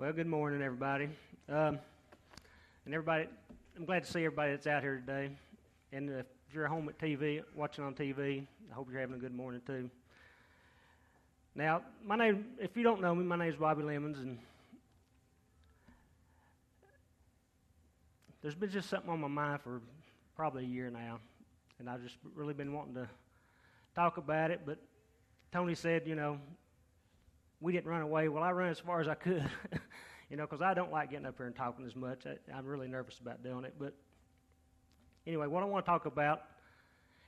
Well, good morning, everybody. Um, and everybody, I'm glad to see everybody that's out here today. And if you're home at TV, watching on TV, I hope you're having a good morning too. Now, my name, if you don't know me, my name is Bobby Lemons, and there's been just something on my mind for probably a year now, and I've just really been wanting to talk about it. But Tony said, you know, we didn't run away. Well, I ran as far as I could, you know, because I don't like getting up here and talking as much. I, I'm really nervous about doing it. But anyway, what I want to talk about,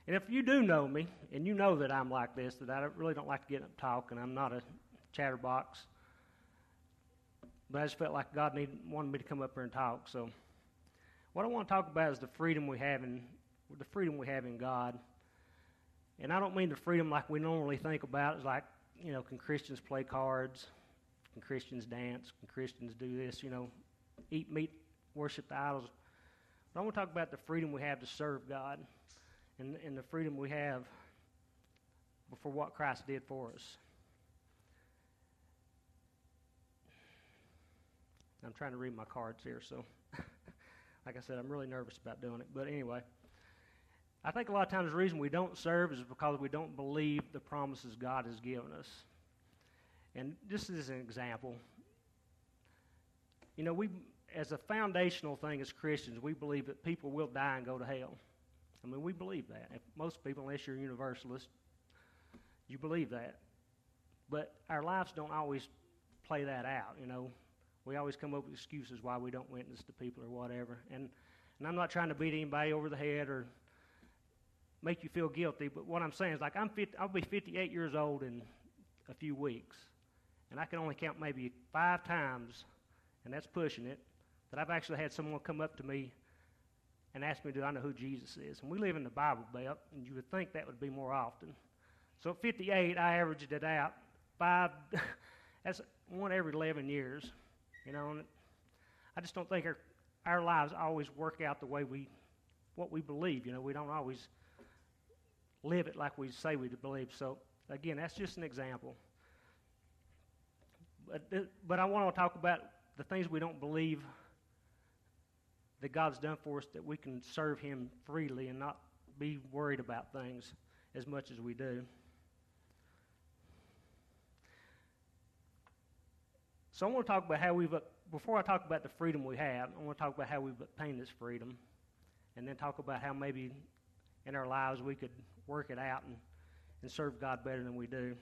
and if you do know me, and you know that I'm like this, that I really don't like to get up and talk, and I'm not a chatterbox, but I just felt like God needed, wanted me to come up here and talk. So what I want to talk about is the freedom we have in the freedom we have in God. And I don't mean the freedom like we normally think about. It's like you know, can Christians play cards? Can Christians dance? Can Christians do this? You know, eat meat, worship the idols. But I want to talk about the freedom we have to serve God and, and the freedom we have for what Christ did for us. I'm trying to read my cards here, so like I said, I'm really nervous about doing it. But anyway. I think a lot of times the reason we don't serve is because we don't believe the promises God has given us. And this is an example, you know, we, as a foundational thing as Christians, we believe that people will die and go to hell. I mean, we believe that. If most people, unless you're a universalist, you believe that. But our lives don't always play that out, you know. We always come up with excuses why we don't witness to people or whatever. And, and I'm not trying to beat anybody over the head or make you feel guilty. But what I'm saying is, like, I'm 50, I'll be 58 years old in a few weeks, and I can only count maybe five times, and that's pushing it, that I've actually had someone come up to me and ask me, Do I know who Jesus is? And we live in the Bible Belt, and you would think that would be more often. So at 58, I averaged it out. Five, that's one every 11 years. You know, and I just don't think our, our lives always work out the way we, what we believe. You know, we don't always live it like we say we believe. So, again, that's just an example. But, but I want to talk about the things we don't believe that God's done for us that we can serve Him freely and not be worried about things as much as we do. So I want to talk about how we've, before I talk about the freedom we have, I want to talk about how we've obtained this freedom, and then talk about how maybe in our lives we could work it out and, and serve God better than we do.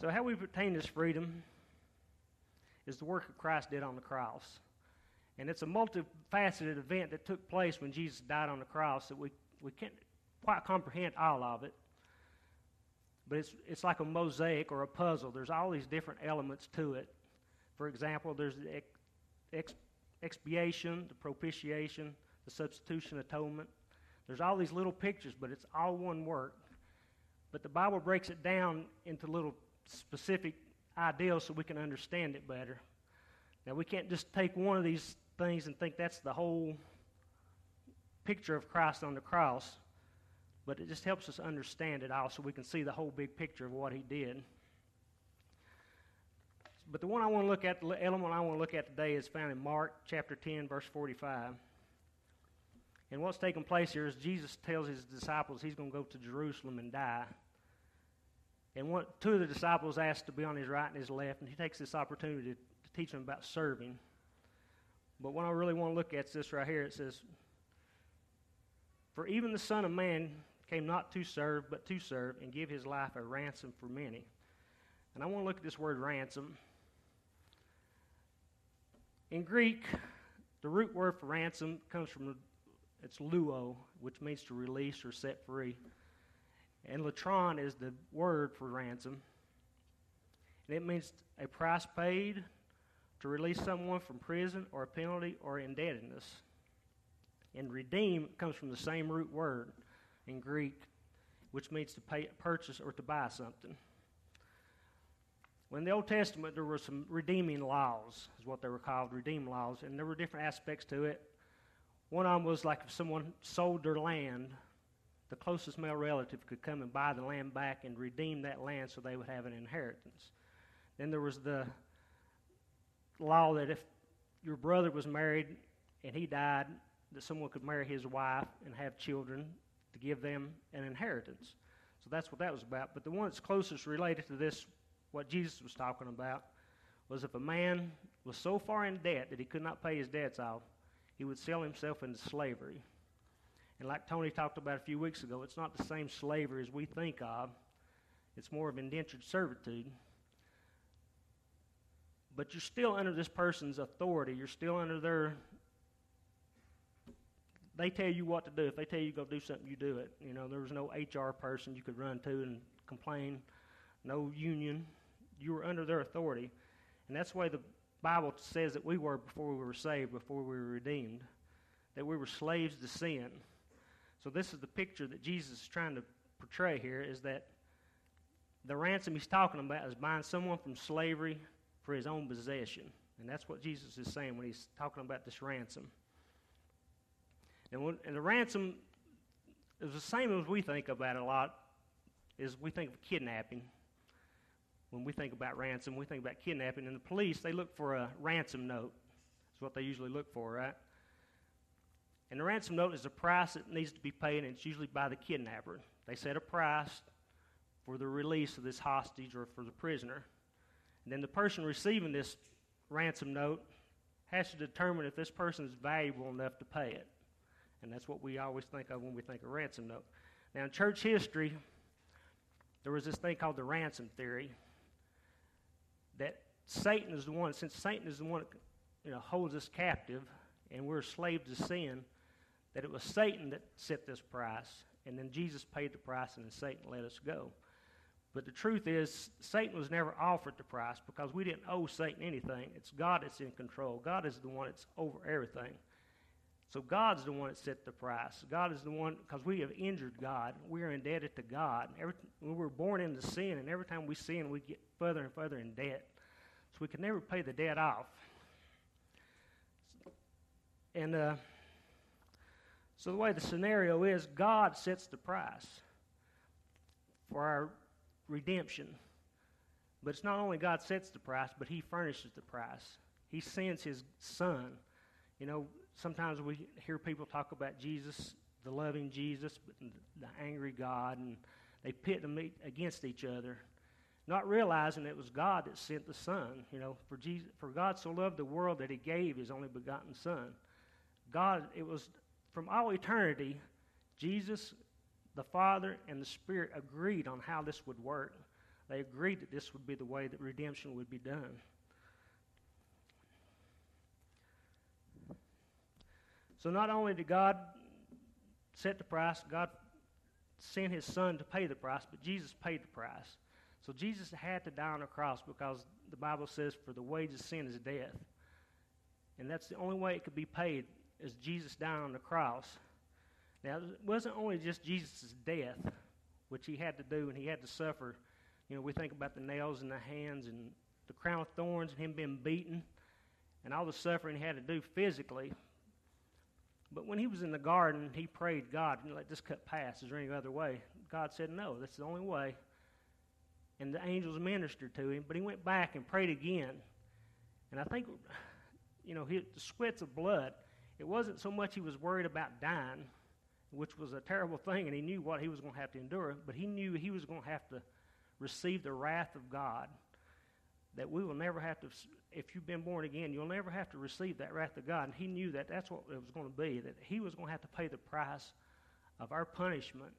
So, how we've obtained this freedom is the work that Christ did on the cross. And it's a multifaceted event that took place when Jesus died on the cross that we, we can't quite comprehend all of it. But it's, it's like a mosaic or a puzzle. There's all these different elements to it. For example, there's the ex, expiation, the propitiation, the substitution atonement, there's all these little pictures, but it's all one work. But the Bible breaks it down into little specific ideals so we can understand it better. Now, we can't just take one of these things and think that's the whole picture of Christ on the cross, but it just helps us understand it all so we can see the whole big picture of what he did. But the one I want to look at, the element I want to look at today is found in Mark chapter 10, verse 45. And what's taking place here is Jesus tells his disciples he's going to go to Jerusalem and die. And what, two of the disciples asked to be on his right and his left, and he takes this opportunity to, to teach them about serving. But what I really want to look at is this right here. It says, For even the Son of Man came not to serve, but to serve, and give his life a ransom for many. And I want to look at this word ransom. In Greek, the root word for ransom comes from it's luo, which means to release or set free. And latron is the word for ransom. And it means a price paid to release someone from prison or a penalty or indebtedness. And redeem comes from the same root word in Greek, which means to pay, purchase or to buy something. When the Old Testament, there were some redeeming laws, is what they were called, redeem laws, and there were different aspects to it. One of them was like if someone sold their land, the closest male relative could come and buy the land back and redeem that land so they would have an inheritance. Then there was the law that if your brother was married and he died, that someone could marry his wife and have children to give them an inheritance. So that's what that was about. But the one that's closest related to this, what Jesus was talking about, was if a man was so far in debt that he could not pay his debts off, he would sell himself into slavery. And like Tony talked about a few weeks ago, it's not the same slavery as we think of. It's more of indentured servitude. But you're still under this person's authority. You're still under their. They tell you what to do. If they tell you to go do something, you do it. You know, there was no HR person you could run to and complain, no union. You were under their authority. And that's the way the Bible says that we were before we were saved, before we were redeemed, that we were slaves to sin. So this is the picture that Jesus is trying to portray here is that the ransom he's talking about is buying someone from slavery for his own possession. And that's what Jesus is saying when he's talking about this ransom. And, when, and the ransom is the same as we think about a lot, is we think of kidnapping. When we think about ransom, we think about kidnapping. And the police, they look for a ransom note. That's what they usually look for, right? And the ransom note is a price that needs to be paid, and it's usually by the kidnapper. They set a price for the release of this hostage or for the prisoner. And then the person receiving this ransom note has to determine if this person is valuable enough to pay it. And that's what we always think of when we think of ransom note. Now, in church history, there was this thing called the ransom theory that Satan is the one, since Satan is the one that you know, holds us captive and we're slaves to sin, that it was Satan that set this price, and then Jesus paid the price, and then Satan let us go. But the truth is, Satan was never offered the price because we didn't owe Satan anything. It's God that's in control. God is the one that's over everything. So God's the one that set the price. God is the one, because we have injured God. We are indebted to God. Every, we were born into sin, and every time we sin, we get further and further in debt. So we can never pay the debt off. And uh, so the way the scenario is, God sets the price for our redemption. But it's not only God sets the price, but He furnishes the price. He sends His Son. You know, sometimes we hear people talk about Jesus, the loving Jesus, but the angry God, and they pit them against each other, not realizing it was God that sent the Son. You know, for Jesus, for God so loved the world that He gave His only begotten Son. God, it was from all eternity, Jesus the Father and the Spirit agreed on how this would work. They agreed that this would be the way that redemption would be done. So not only did God set the price, God sent his son to pay the price, but Jesus paid the price. So Jesus had to die on a cross because the Bible says for the wages of sin is death. And that's the only way it could be paid is Jesus dying on the cross. Now, it wasn't only just Jesus' death, which he had to do and he had to suffer. You know, we think about the nails in the hands and the crown of thorns and him being beaten and all the suffering he had to do physically. But when he was in the garden, he prayed, God, let this cup pass. Is there any other way? God said, No, that's the only way. And the angels ministered to him, but he went back and prayed again. And I think, you know, he, the sweats of blood, it wasn't so much he was worried about dying which was a terrible thing, and he knew what he was going to have to endure, but he knew he was going to have to receive the wrath of God. That we will never have to, if you've been born again, you'll never have to receive that wrath of God. And he knew that that's what it was going to be, that he was going to have to pay the price of our punishment.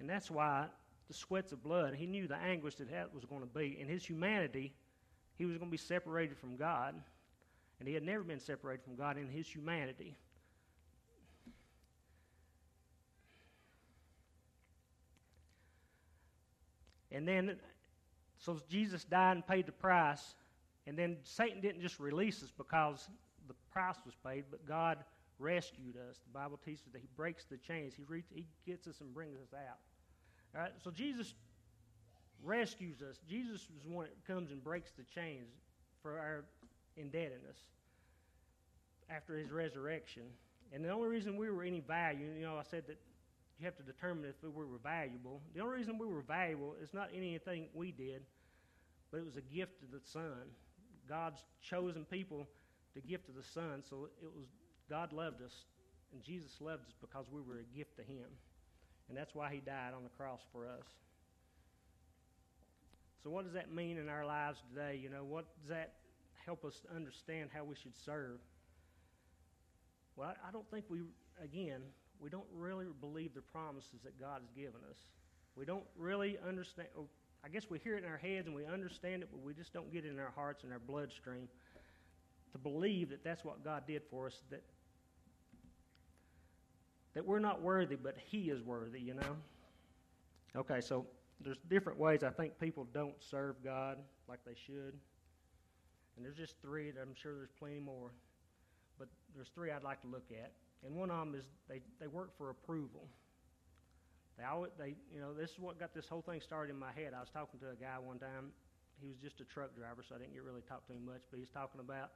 And that's why the sweats of blood, he knew the anguish that that was going to be. In his humanity, he was going to be separated from God. And he had never been separated from God in his humanity. And then, so Jesus died and paid the price. And then Satan didn't just release us because the price was paid, but God rescued us. The Bible teaches that He breaks the chains. He, re- he gets us and brings us out. All right, so Jesus rescues us. Jesus is the one that comes and breaks the chains for our indebtedness after His resurrection. And the only reason we were any value, you know, I said that you have to determine if we were valuable. The only reason we were valuable is not anything we did, but it was a gift of the Son. God's chosen people to give to the Son. So it was God loved us, and Jesus loved us because we were a gift to Him. And that's why He died on the cross for us. So, what does that mean in our lives today? You know, what does that help us understand how we should serve? Well, I, don't think we, again, we don't really believe the promises that God has given us. We don't really understand. Oh, I guess we hear it in our heads and we understand it, but we just don't get it in our hearts and our bloodstream to believe that that's what God did for us. That that we're not worthy, but He is worthy. You know. Okay, so there's different ways I think people don't serve God like they should, and there's just three. I'm sure there's plenty more, but there's three I'd like to look at. And one of them is they, they work for approval. They always, they, you know, this is what got this whole thing started in my head. I was talking to a guy one time. He was just a truck driver, so I didn't get really talk to him much. But he's talking about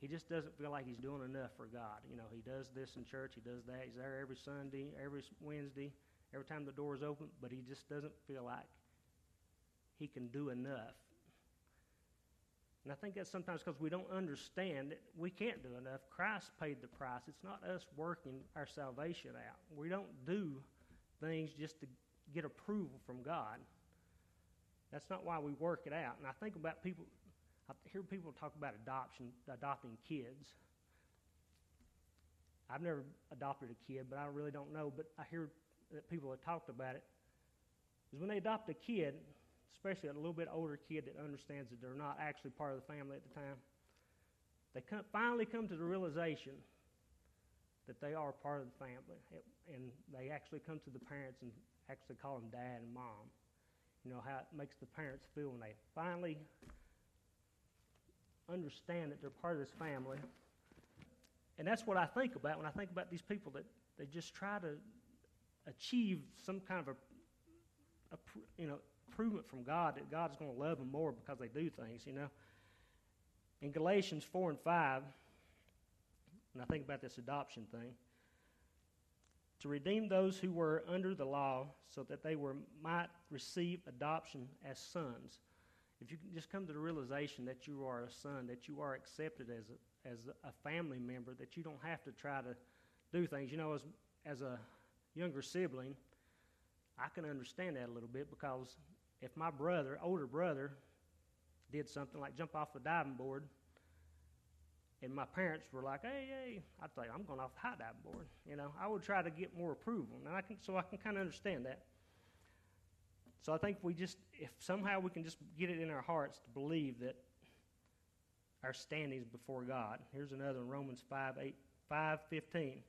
he just doesn't feel like he's doing enough for God. You know, he does this in church, he does that. He's there every Sunday, every Wednesday, every time the door's open, but he just doesn't feel like he can do enough and I think that's sometimes because we don't understand that we can't do enough. Christ paid the price. It's not us working our salvation out. We don't do things just to get approval from God. That's not why we work it out. And I think about people, I hear people talk about adoption, adopting kids. I've never adopted a kid, but I really don't know. But I hear that people have talked about it. Is when they adopt a kid, especially a little bit older kid that understands that they're not actually part of the family at the time, they come, finally come to the realization that they are part of the family. And they actually come to the parents and actually call them dad and mom. You know, how it makes the parents feel when they finally understand that they're part of this family. And that's what I think about when I think about these people that they just try to achieve some kind of a, a you know, improvement from God that God is going to love them more because they do things, you know. In Galatians 4 and 5, and I think about this adoption thing, to redeem those who were under the law so that they were, might receive adoption as sons. If you can just come to the realization that you are a son, that you are accepted as a, as a family member, that you don't have to try to do things. You know, as, as a younger sibling, I can understand that a little bit because if my brother, older brother, did something like jump off the diving board, and my parents were like, "Hey, hey," I'd say, "I'm going off the high diving board." You know, I would try to get more approval, and I can, so I can kind of understand that. So I think we just, if somehow we can just get it in our hearts to believe that our standings before God. Here's another in Romans 5, 8, 5 15.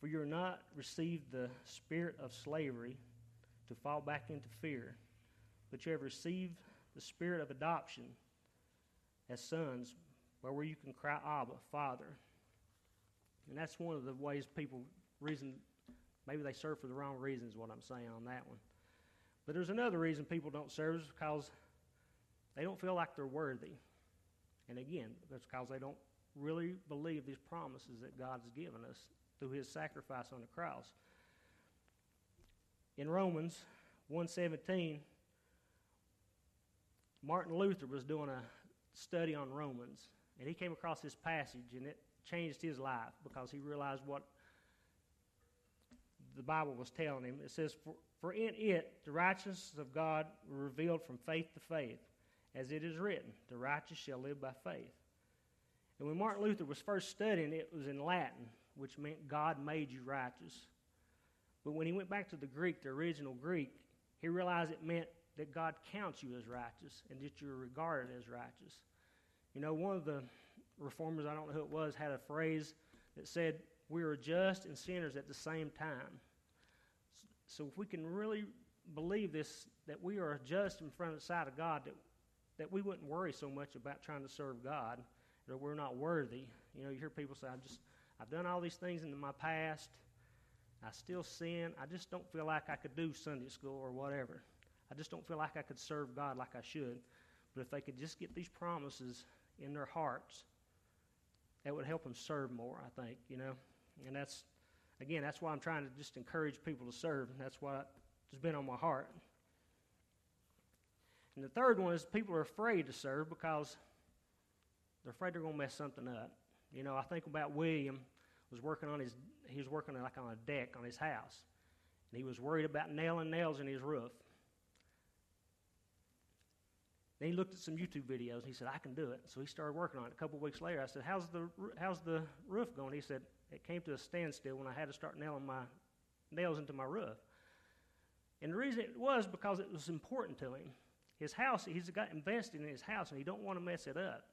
For you are not received the spirit of slavery to fall back into fear but you have received the spirit of adoption as sons, by where you can cry, Abba, Father. And that's one of the ways people reason, maybe they serve for the wrong reasons, what I'm saying on that one. But there's another reason people don't serve is because they don't feel like they're worthy. And again, that's because they don't really believe these promises that God has given us through his sacrifice on the cross. In Romans 117, Martin Luther was doing a study on Romans, and he came across this passage, and it changed his life because he realized what the Bible was telling him. It says, For, for in it the righteousness of God revealed from faith to faith, as it is written, the righteous shall live by faith. And when Martin Luther was first studying, it was in Latin, which meant God made you righteous. But when he went back to the Greek, the original Greek, he realized it meant that God counts you as righteous and that you're regarded as righteous. You know, one of the reformers, I don't know who it was, had a phrase that said, We are just and sinners at the same time. So if we can really believe this, that we are just in front of the sight of God, that, that we wouldn't worry so much about trying to serve God, that we're not worthy. You know, you hear people say, I've just, I've done all these things in my past. I still sin. I just don't feel like I could do Sunday school or whatever. I just don't feel like I could serve God like I should. But if they could just get these promises in their hearts, that would help them serve more, I think, you know. And that's, again, that's why I'm trying to just encourage people to serve. And that's what has been on my heart. And the third one is people are afraid to serve because they're afraid they're going to mess something up. You know, I think about William was working on his he was working like on a deck on his house, and he was worried about nailing nails in his roof. Then he looked at some YouTube videos. And he said, "I can do it." So he started working on it. A couple weeks later, I said, "How's the how's the roof going?" He said, "It came to a standstill when I had to start nailing my nails into my roof." And the reason it was because it was important to him. His house, he's got invested in his house, and he don't want to mess it up.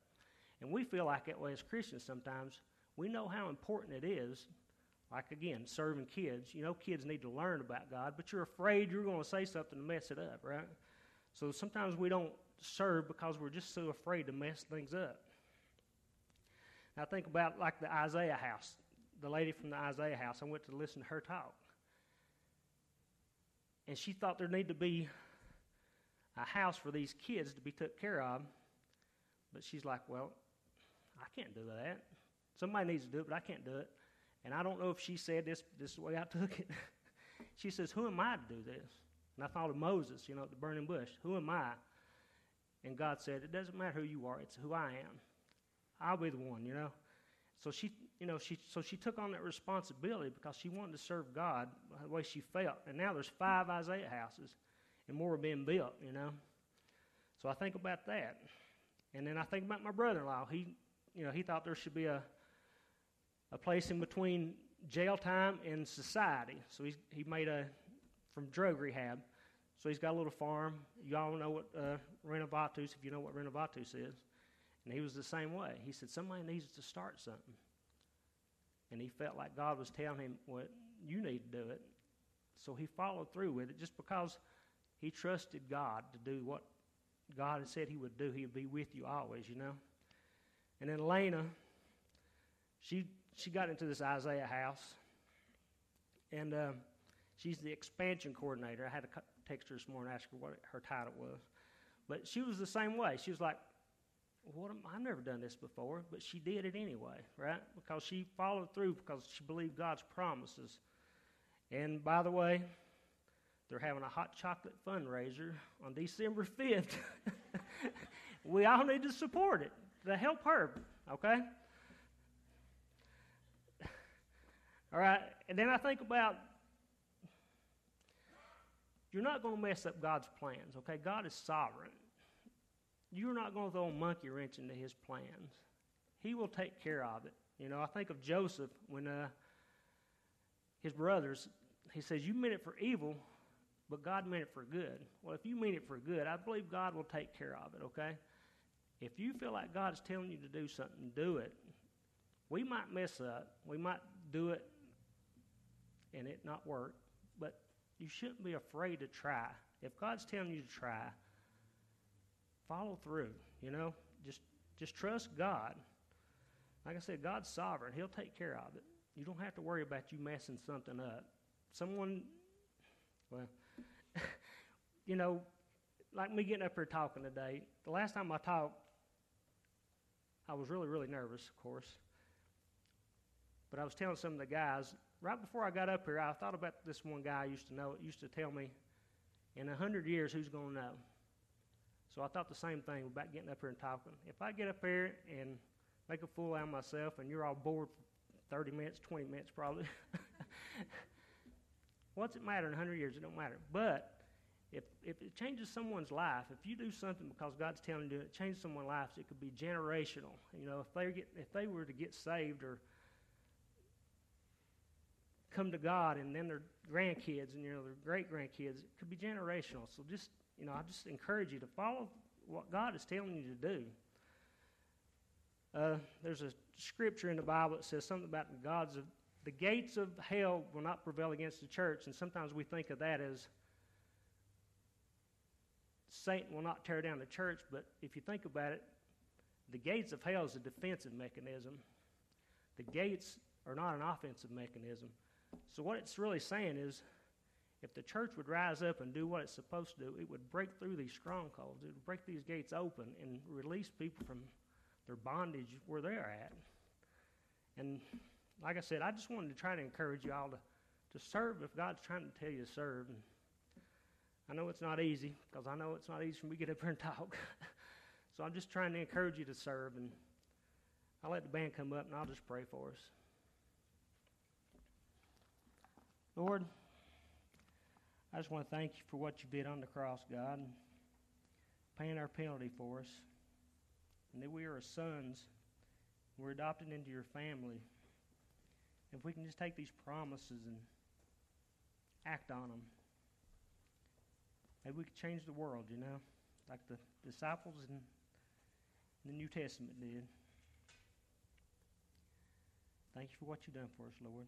And we feel like that way as Christians sometimes. We know how important it is. Like again, serving kids. You know, kids need to learn about God, but you're afraid you're going to say something to mess it up, right? So sometimes we don't serve because we're just so afraid to mess things up. Now think about like the Isaiah house, the lady from the Isaiah house. I went to listen to her talk, and she thought there needed to be a house for these kids to be took care of. But she's like, well, I can't do that. Somebody needs to do it, but I can't do it. And I don't know if she said this this is the way I took it. she says, Who am I to do this? And I thought of Moses, you know, at the burning bush. Who am I? And God said, It doesn't matter who you are, it's who I am. I'll be the one, you know. So she, you know, she so she took on that responsibility because she wanted to serve God the way she felt. And now there's five Isaiah houses and more are being built, you know. So I think about that. And then I think about my brother in law. He you know, he thought there should be a a place in between jail time and society. So he he made a from drug rehab. So he's got a little farm. You all know what uh, renovatus, if you know what renovatus is. And he was the same way. He said, somebody needs to start something. And he felt like God was telling him, well, you need to do it. So he followed through with it just because he trusted God to do what God had said he would do. He would be with you always, you know. And then Elena, she she got into this Isaiah house, and uh, she's the expansion coordinator. I had to text her this morning, ask her what her title was, but she was the same way. She was like, "What? Am, I've never done this before," but she did it anyway, right? Because she followed through because she believed God's promises. And by the way, they're having a hot chocolate fundraiser on December 5th. we all need to support it to help her, okay? All right, and then I think about you're not going to mess up God's plans, okay? God is sovereign. You're not going to throw a monkey wrench into his plans. He will take care of it. You know, I think of Joseph when uh, his brothers, he says, You meant it for evil, but God meant it for good. Well, if you mean it for good, I believe God will take care of it, okay? If you feel like God is telling you to do something, do it. We might mess up. We might do it and it not work, but you shouldn't be afraid to try. If God's telling you to try, follow through, you know? Just just trust God. Like I said, God's sovereign. He'll take care of it. You don't have to worry about you messing something up. Someone well, you know, like me getting up here talking today, the last time I talked, I was really, really nervous, of course. But I was telling some of the guys, right before I got up here, I thought about this one guy I used to know, used to tell me, in a hundred years, who's going to know? So I thought the same thing about getting up here and talking. If I get up here and make a fool out of myself and you're all bored for 30 minutes, 20 minutes probably, what's it matter in 100 years? It don't matter. But if, if it changes someone's life, if you do something because God's telling you to do it, change someone's life, it could be generational. You know, if they get if they were to get saved or come to God and then their grandkids and you know their great grandkids, it could be generational. So just you know, I just encourage you to follow what God is telling you to do. Uh, there's a scripture in the Bible that says something about the gods of the gates of hell will not prevail against the church, and sometimes we think of that as Satan will not tear down the church, but if you think about it, the gates of hell is a defensive mechanism. The gates are not an offensive mechanism. So, what it's really saying is if the church would rise up and do what it's supposed to do, it would break through these strongholds. It would break these gates open and release people from their bondage where they're at. And like I said, I just wanted to try to encourage you all to, to serve if God's trying to tell you to serve. And I know it's not easy because I know it's not easy for me to get up here and talk. so I'm just trying to encourage you to serve, and I'll let the band come up and I'll just pray for us. Lord, I just want to thank you for what you did on the cross, God, paying our penalty for us, and that we are sons. We're adopted into your family. If we can just take these promises and act on them, maybe we could change the world, you know, like the disciples in the New Testament did. Thank you for what you've done for us, Lord.